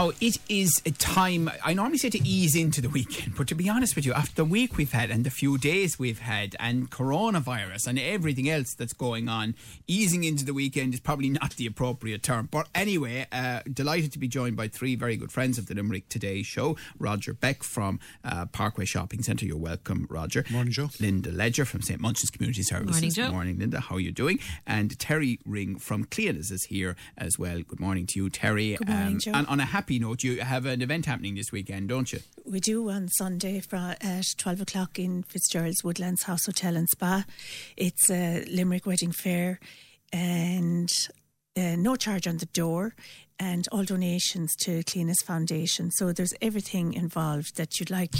Oh, it is a time. I normally say to ease into the weekend, but to be honest with you, after the week we've had and the few days we've had, and coronavirus and everything else that's going on, easing into the weekend is probably not the appropriate term. But anyway, uh, delighted to be joined by three very good friends of the Limerick Today show Roger Beck from uh, Parkway Shopping Centre. You're welcome, Roger. Morning, Joe. Linda Ledger from St. Munchin's Community Services. Morning, Joe. Morning, Linda. How are you doing? And Terry Ring from Cliona's is here as well. Good morning to you, Terry. Good morning, Joe. And on a happy note, you have an event happening this weekend, don't you? We do on Sunday at 12 o'clock in Fitzgerald's Woodlands House Hotel and Spa. It's a Limerick Wedding Fair and uh, no charge on the door and all donations to Cliona's Foundation. So there's everything involved that you'd like.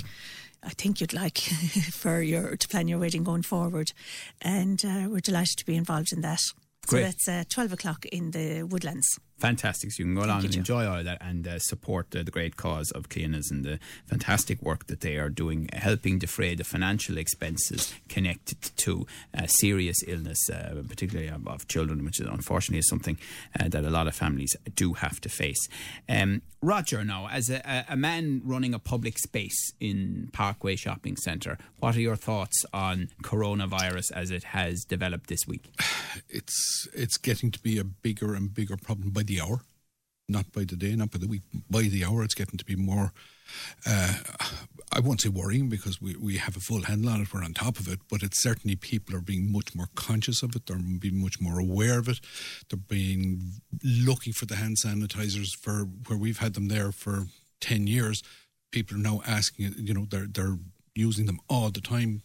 I think you'd like for your to plan your wedding going forward, and uh, we're delighted to be involved in that. Great. So that's uh, twelve o'clock in the Woodlands. Fantastic. So you can go along and Joe. enjoy all of that and uh, support uh, the great cause of Cliona's and the fantastic work that they are doing, helping defray the financial expenses connected to uh, serious illness, uh, particularly of, of children, which is unfortunately is something uh, that a lot of families do have to face. Um, Roger, now, as a, a- a man running a public space in Parkway Shopping Centre, what are your thoughts on coronavirus as it has developed this week? It's it's getting to be a bigger and bigger problem by the hour, not by the day, not by the week. By the hour, it's getting to be more. Uh, I won't say worrying because we, we have a full handle on it. We're on top of it, but it's certainly people are being much more conscious of it. They're being much more aware of it. They're being looking for the hand sanitizers for where we've had them there for ten years. People are now asking. You know, they're they're using them all the time.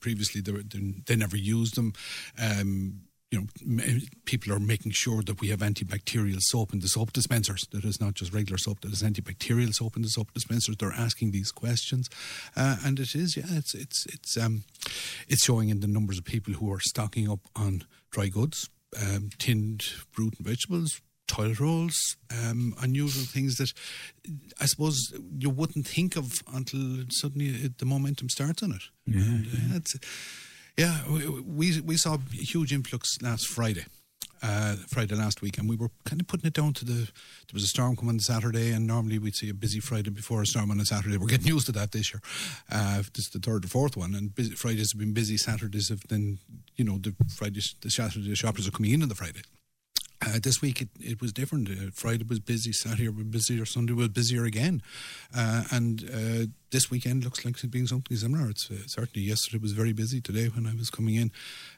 Previously, they, were, they never used them. Um, you know, people are making sure that we have antibacterial soap in the soap dispensers. That is not just regular soap. That is antibacterial soap in the soap dispensers. They're asking these questions, uh, and it is, yeah, it's it's it's um, it's showing in the numbers of people who are stocking up on dry goods, um, tinned fruit and vegetables. Toilet rolls, um, unusual things that I suppose you wouldn't think of until suddenly the momentum starts on it. And, uh, it's, yeah, we, we saw huge influx last Friday, uh, Friday last week, and we were kind of putting it down to the. There was a storm coming on Saturday, and normally we'd see a busy Friday before a storm on a Saturday. We're getting used to that this year. Uh, this is the third or fourth one, and busy, Fridays have been busy. Saturdays have then, you know, the Fridays, the Saturday shoppers are coming in on the Friday. Uh, this week it, it was different. Uh, Friday was busy, Saturday was busier, Sunday was busier again, uh, and uh, this weekend looks like it's being something similar. It's uh, certainly yesterday was very busy. Today when I was coming in,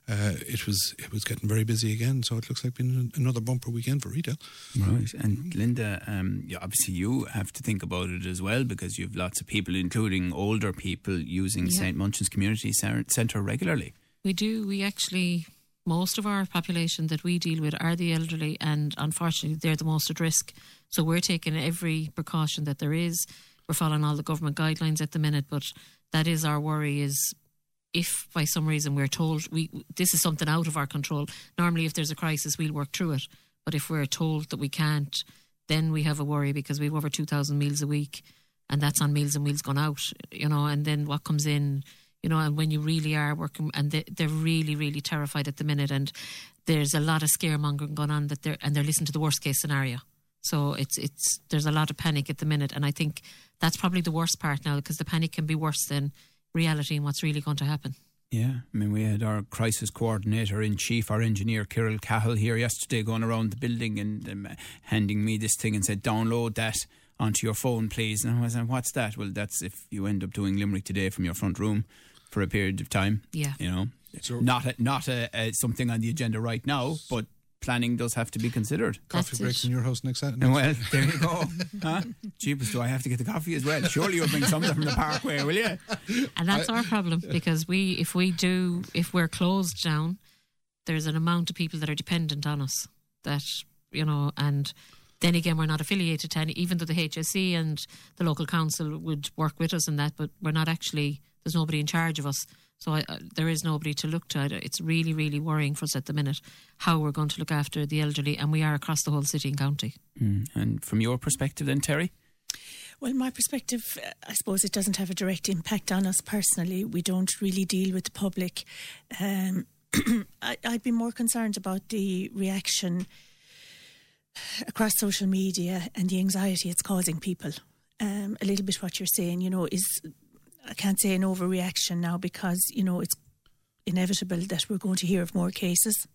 uh, it was it was getting very busy again. So it looks like being another bumper weekend for retail. Right. And Linda, um, yeah, obviously you have to think about it as well because you have lots of people, including older people, using Yeah. St. Munchin's Community Centre regularly. We do. We actually, most of our population that we deal with are the elderly, and unfortunately, they're the most at risk. So we're taking every precaution that there is. We're following all the government guidelines at the minute, but that is our worry: is if by some reason we're told we this is something out of our control. Normally, if there's a crisis, we'll work through it. But if we're told that we can't, then we have a worry because we've over two thousand meals a week, and that's on meals and meals gone out. You know, and then what comes in you know, and when you really are working, and they, they're really, really terrified at the minute, and there's a lot of scaremongering going on that they're and they're listening to the worst case scenario. So it's it's there's a lot of panic at the minute, and I think that's probably the worst part now because the panic can be worse than reality and what's really going to happen. Yeah, I mean, we had our crisis coordinator in chief, our engineer Kirill Cahill, here yesterday going around the building and um, handing me this thing and said, download that onto your phone, please. And I was like, what's that? Well, that's if you end up doing Limerick today from your front room for a period of time. Yeah. You know, not a, not a, a, something on the agenda right now, but planning does have to be considered. Coffee That's breaks it. in your house next Saturday. Well, there you go. huh? Jeepers, do I have to get the coffee as well? Surely you'll bring something from the parkway, will you? And that's our problem because we, if we do, if we're closed down, there's an amount of people that are dependent on us. That you know, and then again, we're not affiliated to any, even though the HSE and the local council would work with us in that, but we're not actually. There's nobody in charge of us, so I, uh, there is nobody to look to. It's really, really worrying for us at the minute how we're going to look after the elderly, and we are across the whole city and county. Mm. And from your perspective, then, Terry? Well, my perspective, uh, I suppose it doesn't have a direct impact on us personally. We don't really deal with the public. Um, I, I'd be more concerned about the reaction across social media and the anxiety it's causing people. Um, a little bit what you're saying, you know, is I can't say an overreaction now because you know it's inevitable that we're going to hear of more cases.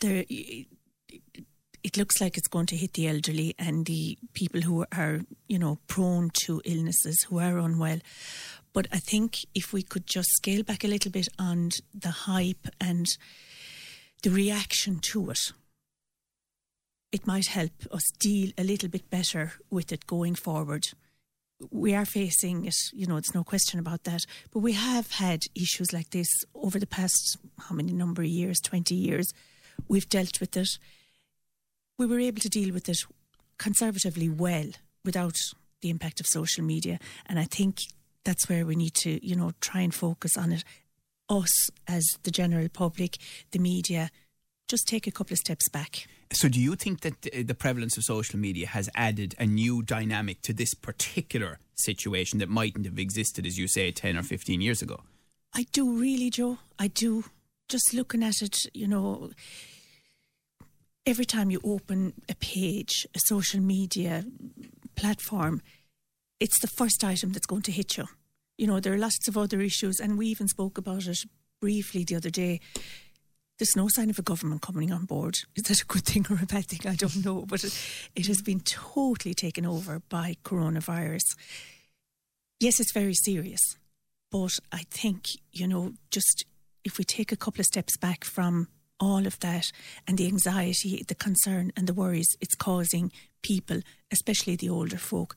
There, it looks like it's going to hit the elderly and the people who are, you know, prone to illnesses, who are unwell. But I think if we could just scale back a little bit on the hype and the reaction to it, it might help us deal a little bit better with it going forward. We are facing it, you know, it's no question about that. But we have had issues like this over the past, how many number of years, 20 years. We've dealt with it we were able to deal with it conservatively well without the impact of social media. And I think that's where we need to, you know, try and focus on it. Us as the general public, the media, just take a couple of steps back. So, do you think that uh, the prevalence of social media has added a new dynamic to this particular situation that mightn't have existed, as you say, 10 or 15 years ago? I do, really, Joe. I do. Just looking at it, you know, every time you open a page, a social media platform, it's the first item that's going to hit you. You know, there are lots of other issues, and we even spoke about it briefly the other day. There's no sign of a government coming on board. Is that a good thing or a bad thing? I don't know. But it, it has been totally taken over by coronavirus. Yes, it's very serious. But I think, you know, just if we take a couple of steps back from all of that and the anxiety, the concern, and the worries it's causing people, especially the older folk.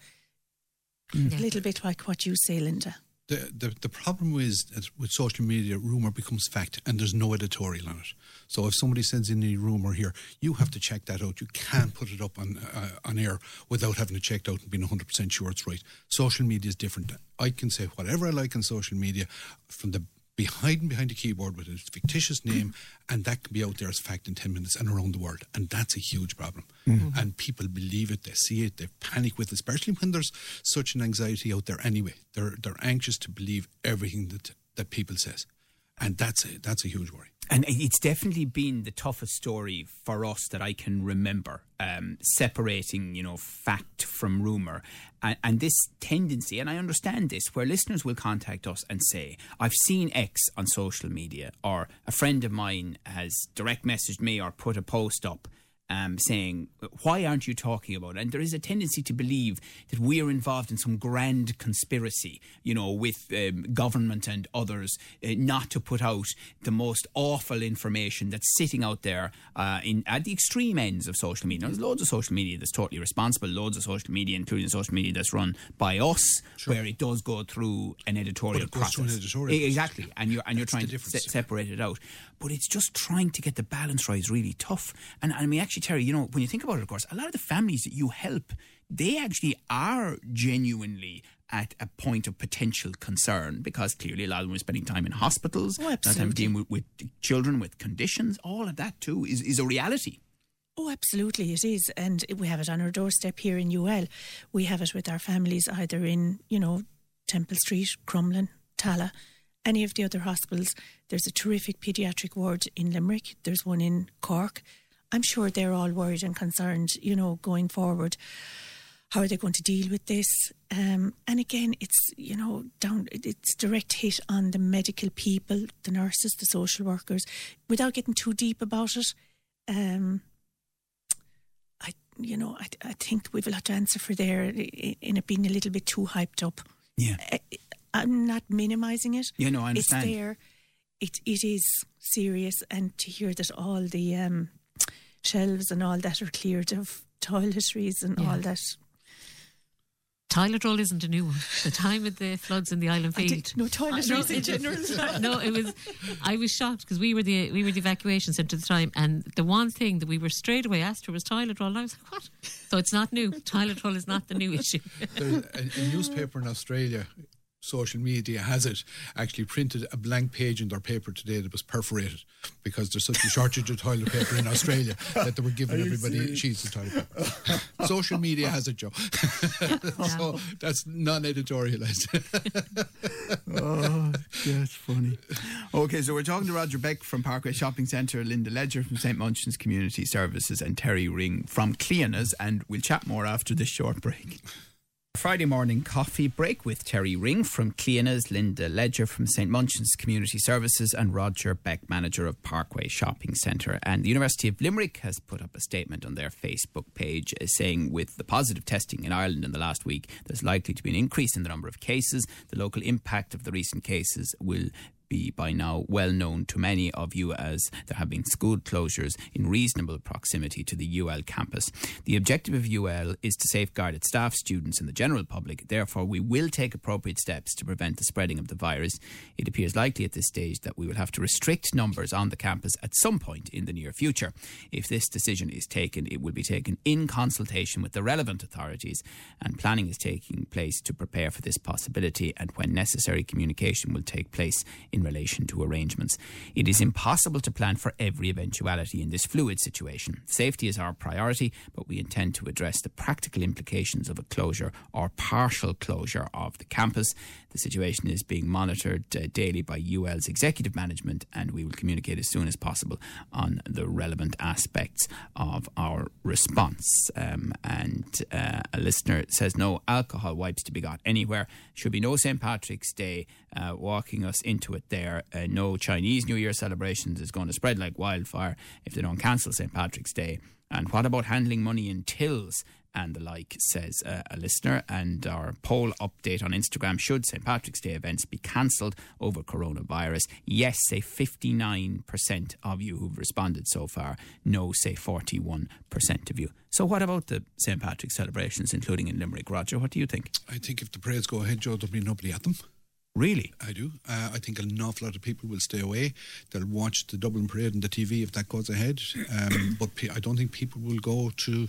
Mm. A little bit like what you say, Linda. The, the, the problem is that with social media, rumour becomes fact and there's no editorial on it. So if somebody sends in a rumour here, you have to check that out. You can't put it up on uh, on air without having it checked out and being 100% sure it's right. Social media is different. I can say whatever I like on social media from the be hiding behind a keyboard with a fictitious name, and that can be out there as fact in 10 minutes and around the world. And that's a huge problem. Mm-hmm. And people believe it, they see it, they panic with it, especially when there's such an anxiety out there anyway. They're, they're anxious to believe everything that, that people says. And that's a, that's a huge worry. And it's definitely been the toughest story for us that I can remember, um, separating, you know, fact from rumour. And, and, this tendency, and I understand this, where listeners will contact us and say, I've seen X on social media, or a friend of mine has direct messaged me or put a post up um, saying, Why aren't you talking about it? And there is a tendency to believe that we are involved in some grand conspiracy, you know, with um, government and others, uh, not to put out the most awful information that's sitting out there uh, in at the extreme ends of social media. Now, there's loads of social media that's totally responsible, loads of social media, including social media that's run by us, sure. where it does go through an editorial process. An editorial exactly. And you're, and you're trying to se- separate it out. But it's just trying to get the balance right is really tough. And, and I mean, actually, Terry, you know, when you think about it, of course, a lot of the families that you help, they actually are genuinely at a point of potential concern because clearly a lot of them are spending time in hospitals, oh, time dealing with, with, children with conditions. All of that too is, is a reality. Oh, absolutely, it is, and we have it on our doorstep here in UL. We have it with our families either in, you know, Temple Street, Crumlin, Tallaght, any of the other hospitals. There's a terrific paediatric ward in Limerick. There's one in Cork. I'm sure they're all worried and concerned, you know, going forward. How are they going to deal with this? Um, and again, it's you know down. It's direct hit on the medical people, the nurses, the social workers. Without getting too deep about it, um, I you know I, I think we've a lot to answer for there in it being a little bit too hyped up. Yeah, I, I'm not minimising it. Yeah, no, I understand. It's there. It it is serious, and to hear that all the um, shelves and all that are cleared of toiletries and yeah. all that. Toilet roll isn't a new one. The time of the floods in the island field. No toiletries in general. no, it was. I was shocked because we were the we were the evacuation centre at the time, and the one thing that we were straight away asked for was toilet roll. And I was like, what? So it's not new. toilet roll is not the new issue. There's a, a newspaper in Australia social media has it, actually printed a blank page in their paper today that was perforated because there's such a shortage of toilet paper in Australia that they were giving everybody sheets of toilet paper. social media has it, Joe. so that's non-editorialized. oh, that's funny. Okay, so we're talking to Roger Beck from Parkway Shopping Centre, Linda Ledger from St. Munchin's Community Services, and Terry Ring from Cliona's, and we'll chat more after this short break. Friday morning coffee break with Terry Ring from Cliona's, Linda Ledger from St Munchin's Community Services, and Roger Beck, manager of Parkway Shopping Centre. And the University of Limerick has put up a statement on their Facebook page uh, saying, with the positive testing in Ireland in the last week, there's likely to be an increase in the number of cases. The local impact of the recent cases will be by now well known to many of you as there have been school closures in reasonable proximity to the UL campus. The objective of UL is to safeguard its staff, students, and the general public. Therefore, we will take appropriate steps to prevent the spreading of the virus. It appears likely at this stage that we will have to restrict numbers on the campus at some point in the near future. If this decision is taken, it will be taken in consultation with the relevant authorities, and planning is taking place to prepare for this possibility. And when necessary, communication will take place relation to arrangements. It is impossible to plan for every eventuality in this fluid situation. Safety is our priority, but we intend to address the practical implications of a closure or partial closure of the campus. The situation is being monitored uh, daily by UL's executive management, and we will communicate as soon as possible on the relevant aspects of our response. Um, and uh, a listener says no alcohol wipes to be got anywhere. Should be no St. Patrick's Day uh, walking us into there. Uh, no Chinese New Year celebrations is going to spread like wildfire if they don't cancel St. Patrick's Day. And what about handling money in tills? and the like, says uh, a listener. And our poll update on Instagram should St. Patrick's Day events be cancelled over coronavirus? Yes, say 59% of you who've responded so far. No, say 41% of you. So, what about the St. Patrick's celebrations, including in Limerick? Roger, what do you think? I think if the parades go ahead, Joe, there'll be nobody at them. Really? I do. Uh, I think an awful lot of people will stay away. They'll watch the Dublin parade on the TV if that goes ahead. Um, but pe- I don't think people will go to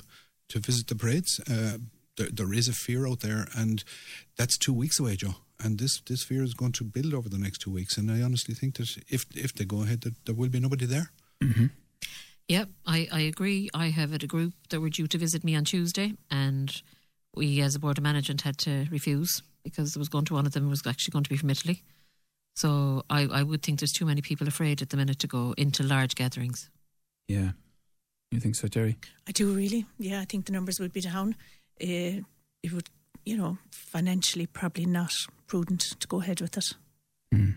to visit the parades. Uh, there, there is a fear out there, and that's two weeks away, Joe. And this, this fear is going to build over the next two weeks. And I honestly think that if if they go ahead, that there will be nobody there. Mm-hmm. Yep, I, I agree. I have had a group that were due to visit me on Tuesday, and we, as a board of management, had to refuse because there was going to one of them was actually going to be from Italy. So I, I would think there's too many people afraid at the minute to go into large gatherings. Yeah. You think so, Terry? I do really. Yeah, I think the numbers would be down. Uh, it would, you know, financially probably not prudent to go ahead with it. Mm.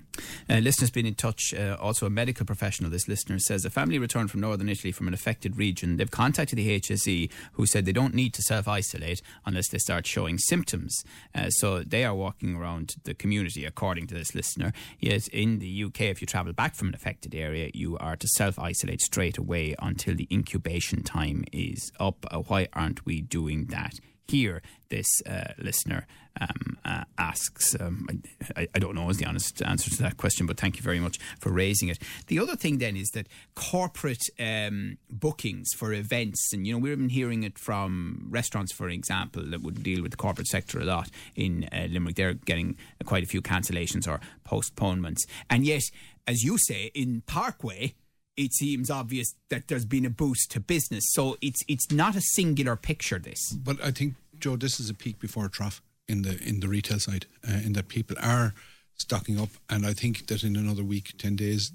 Uh, listener's been in touch. Uh, also, a medical professional. This listener says a family returned from northern Italy from an affected region. They've contacted the HSE, who said they don't need to self isolate unless they start showing symptoms. Uh, so they are walking around the community, according to this listener. Yet in the UK, if you travel back from an affected area, you are to self isolate straight away until the incubation time is up. Uh, why aren't we doing that? Here, this uh, listener um, uh, asks. Um, I, I, don't know is the honest answer to that question, but thank you very much for raising it. The other thing then is that corporate um, bookings for events, and you know we've been hearing it from restaurants, for example, that would deal with the corporate sector a lot in uh, Limerick. They're getting quite a few cancellations or postponements, and yet, as you say, in Parkway it seems obvious that there's been a boost to business. So it's it's not a singular picture. This, but I think Joe, this is a peak before a trough in the in the retail side, uh, in that people are stocking up, and I think that in another week, ten days,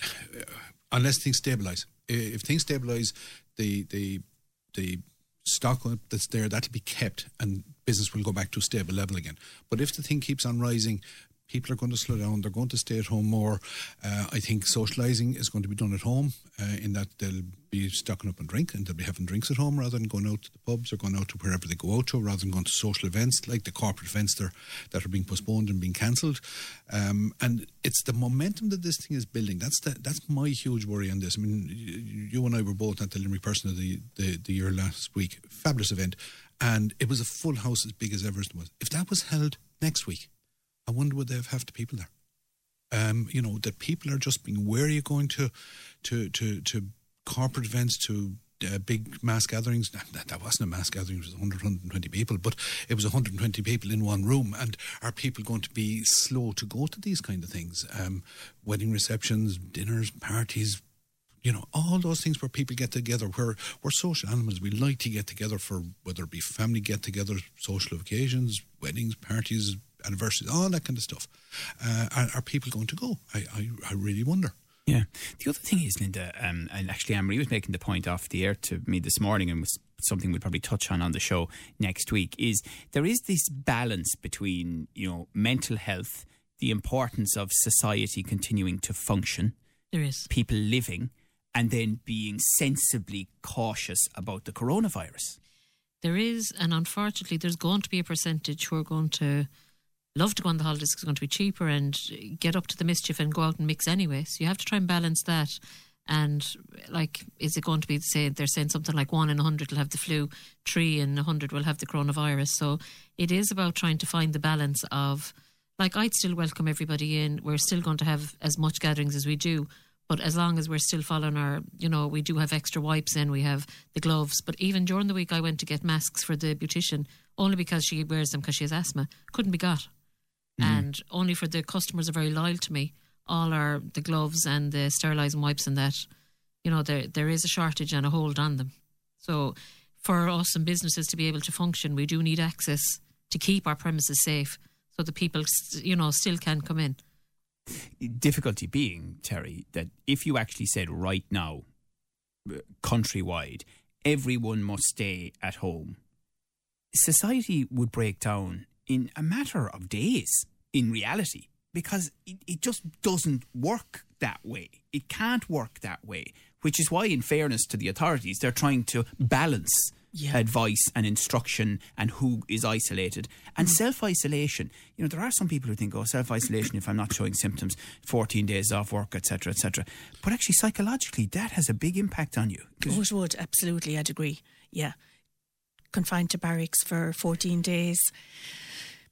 unless things stabilise, if things stabilise, the the the stock that's there that'll be kept and business will go back to a stable level again. But if the thing keeps on rising, people are going to slow down. They're going to stay at home more. Uh, I think socialising is going to be done at home uh, in that they'll be stocking up on drink and they'll be having drinks at home rather than going out to the pubs or going out to wherever they go out to rather than going to social events like the corporate events that are, that are being postponed and being cancelled. Um, and it's the momentum that this thing is building. That's the, that's my huge worry on this. I mean, you and I were both at the Limerick Person of the, the, the year last week. Fabulous event. And it was a full house as big as Everest was. If that was held next week, I wonder would they have half the people there? Um, you know that people are just being wary of going to to to to corporate events, to uh, big mass gatherings. That, that wasn't a mass gathering; it was 100, 120 people, but it was 120 people in one room. And are people going to be slow to go to these kind of things? Um, wedding receptions, dinners, parties, you know, all those things where people get together, where we're social animals. We like to get together for whether it be family get togethers, social occasions, weddings, parties, anniversaries, all that kind of stuff. Uh, are, are, people going to go? I, I, I, really wonder. Yeah. The other thing is, Linda, um, and actually Anne Marie was making the point off the air to me this morning and was something we'll probably touch on on the show next week, is there is this balance between, you know, mental health, the importance of society continuing to function. There is. People living and then being sensibly cautious about the coronavirus. There is, and unfortunately, there's going to be a percentage who are going to love to go on the holidays it's going to be cheaper and get up to the mischief and go out and mix anyway. So you have to try and balance that. And like, is it going to be say they're saying something like one in a hundred will have the flu, three in a hundred will have the coronavirus. So it is about trying to find the balance of like I'd still welcome everybody in. We're still going to have as much gatherings as we do, but as long as we're still following our, you know, we do have extra wipes in, we have the gloves. But even during the week, I went to get masks for the beautician only because she wears them because she has asthma. Couldn't be got. Mm. And only for the customers are very loyal to me. All are the gloves and the sterilising wipes and that, you know, there there is a shortage and a hold on them. So for us and businesses to be able to function, we do need access to keep our premises safe so the people, you know, still can come in difficulty being, Terry, that if you actually said right now, uh, countrywide, everyone must stay at home, society would break down in a matter of days in reality because it, it just doesn't work that way. It can't work that way, which is why, in fairness to the authorities, they're trying to balance yeah. advice and instruction and who is isolated and mm. self isolation. You know, there are some people who think, oh, self isolation, if I'm not showing symptoms, 14 days off work, etc., etc. But actually, psychologically, that has a big impact on you. Oh, it would, absolutely, I'd agree. Yeah. Confined to barracks for 14 days.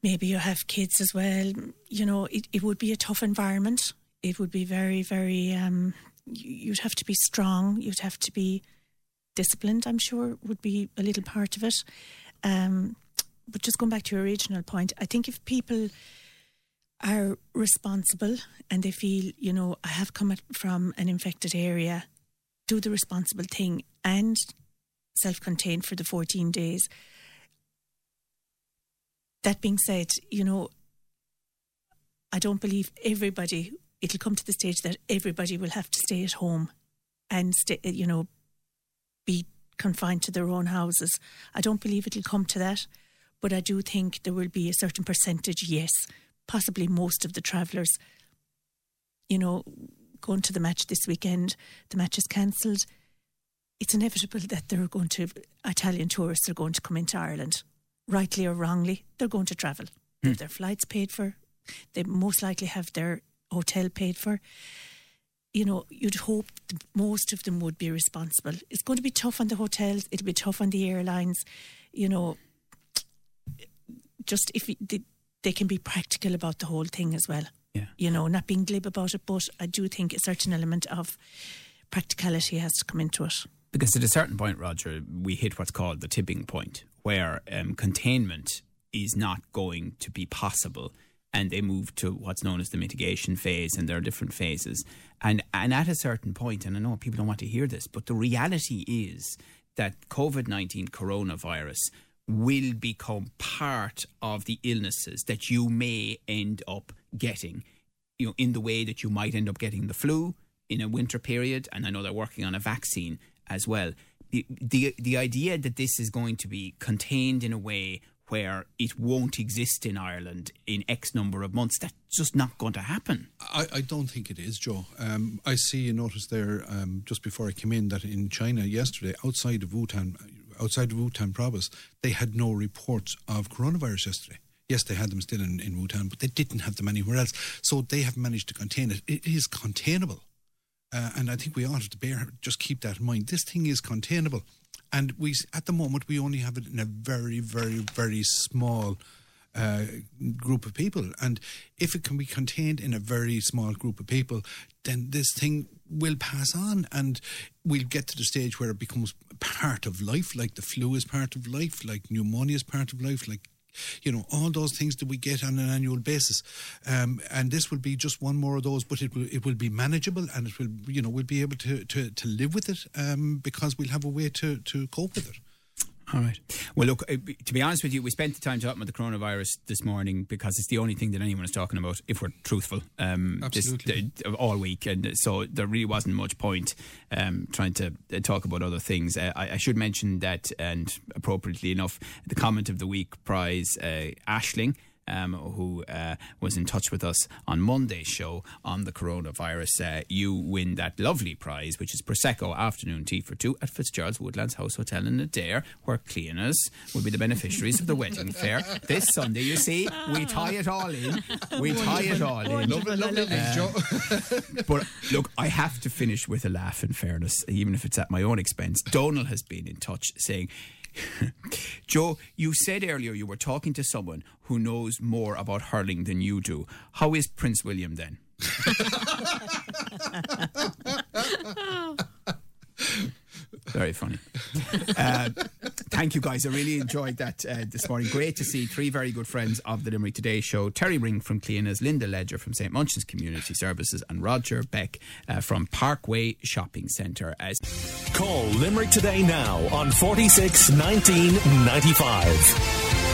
Maybe you have kids as well. You know, it, it would be a tough environment. It would be very, very, um, you'd have to be strong. You'd have to be disciplined, I'm sure, would be a little part of it. Um, but just going back to your original point, I think if people are responsible and they feel, you know, I have come from an infected area, do the responsible thing and self contained for the 14 days. That being said, you know, I don't believe everybody, it'll come to the stage that everybody will have to stay at home and stay, you know, be confined to their own houses. I don't believe it'll come to that, but I do think there will be a certain percentage, yes, possibly most of the travellers, you know, going to the match this weekend, the match is cancelled. It's inevitable that they're going to, Italian tourists are going to come into Ireland. Rightly or wrongly, they're going to travel. Hmm. Their flights paid for, they most likely have their hotel paid for you know, you'd hope most of them would be responsible. It's going to be tough on the hotels. It'll be tough on the airlines. You know, just if they, they can be practical about the whole thing as well. Yeah. You know, not being glib about it, but I do think a certain element of practicality has to come into it. Because at a certain point, Roger, we hit what's called the tipping point, where um, containment is not going to be possible and they move to what's known as the mitigation phase, and there are different phases. And and at a certain point, and I know people don't want to hear this, but the reality is that COVID nineteen coronavirus will become part of the illnesses that you may end up getting. You know, in the way that you might end up getting the flu in a winter period, and I know they're working on a vaccine as well. The, the the idea that this is going to be contained in a way where it won't exist in Ireland in X number of months. That's just not going to happen. I, I don't think it is, Joe. Um, I see you noticed there um, just before I came in that in China yesterday, outside of Wuhan, outside of Wuhan province, they had no reports of coronavirus yesterday. Yes, they had them still in, in Wuhan, but they didn't have them anywhere else. So they have managed to contain it. It is containable. Uh, and I think we ought to bear, just keep that in mind. This thing is containable and we at the moment we only have it in a very, very, very small uh, group of people. And if it can be contained in a very small group of people, then this thing will pass on and we'll get to the stage where it becomes part of life, like the flu is part of life, like pneumonia is part of life, like you know all those things that we get on an annual basis. Um, and this will be just one more of those but it will it will be manageable and it will you know we'll be able to to, to live with it um, because we'll have a way to to cope with it All right. Well, look, uh, to be honest with you, we spent the time talking about the coronavirus this morning because it's the only thing that anyone is talking about, if we're truthful, um, this- Absolutely. uh, all week. And so there really wasn't much point um, trying to uh, talk about other things. Uh, I, I should mention that, and appropriately enough, the comment of the week prize, uh, Ashling. Um, who uh, was in touch with us on Monday's show on the coronavirus. Uh, you win that lovely prize, which is Prosecco afternoon tea for two at Fitzgerald's Woodlands House Hotel in Adare, where Cliona's will be the beneficiaries of the wedding fair this Sunday. You see, we tie it all in. We tie it all in. lovely lovely Joe. But look, I have to finish with a laugh. In fairness, even if it's at my own expense, Donal has been in touch saying. Joe, you said earlier you were talking to someone who knows more about hurling than you do. How is Prince William then? Very funny. Uh, thank you, guys. I really enjoyed that uh, this morning. Great to see three very good friends of the Limerick Today show Terry Ring from Cliona's, Linda Ledger from St. Munchin's Community Services, and Roger Beck uh, from Parkway Shopping Centre. As Call Limerick today now on 46 19 95.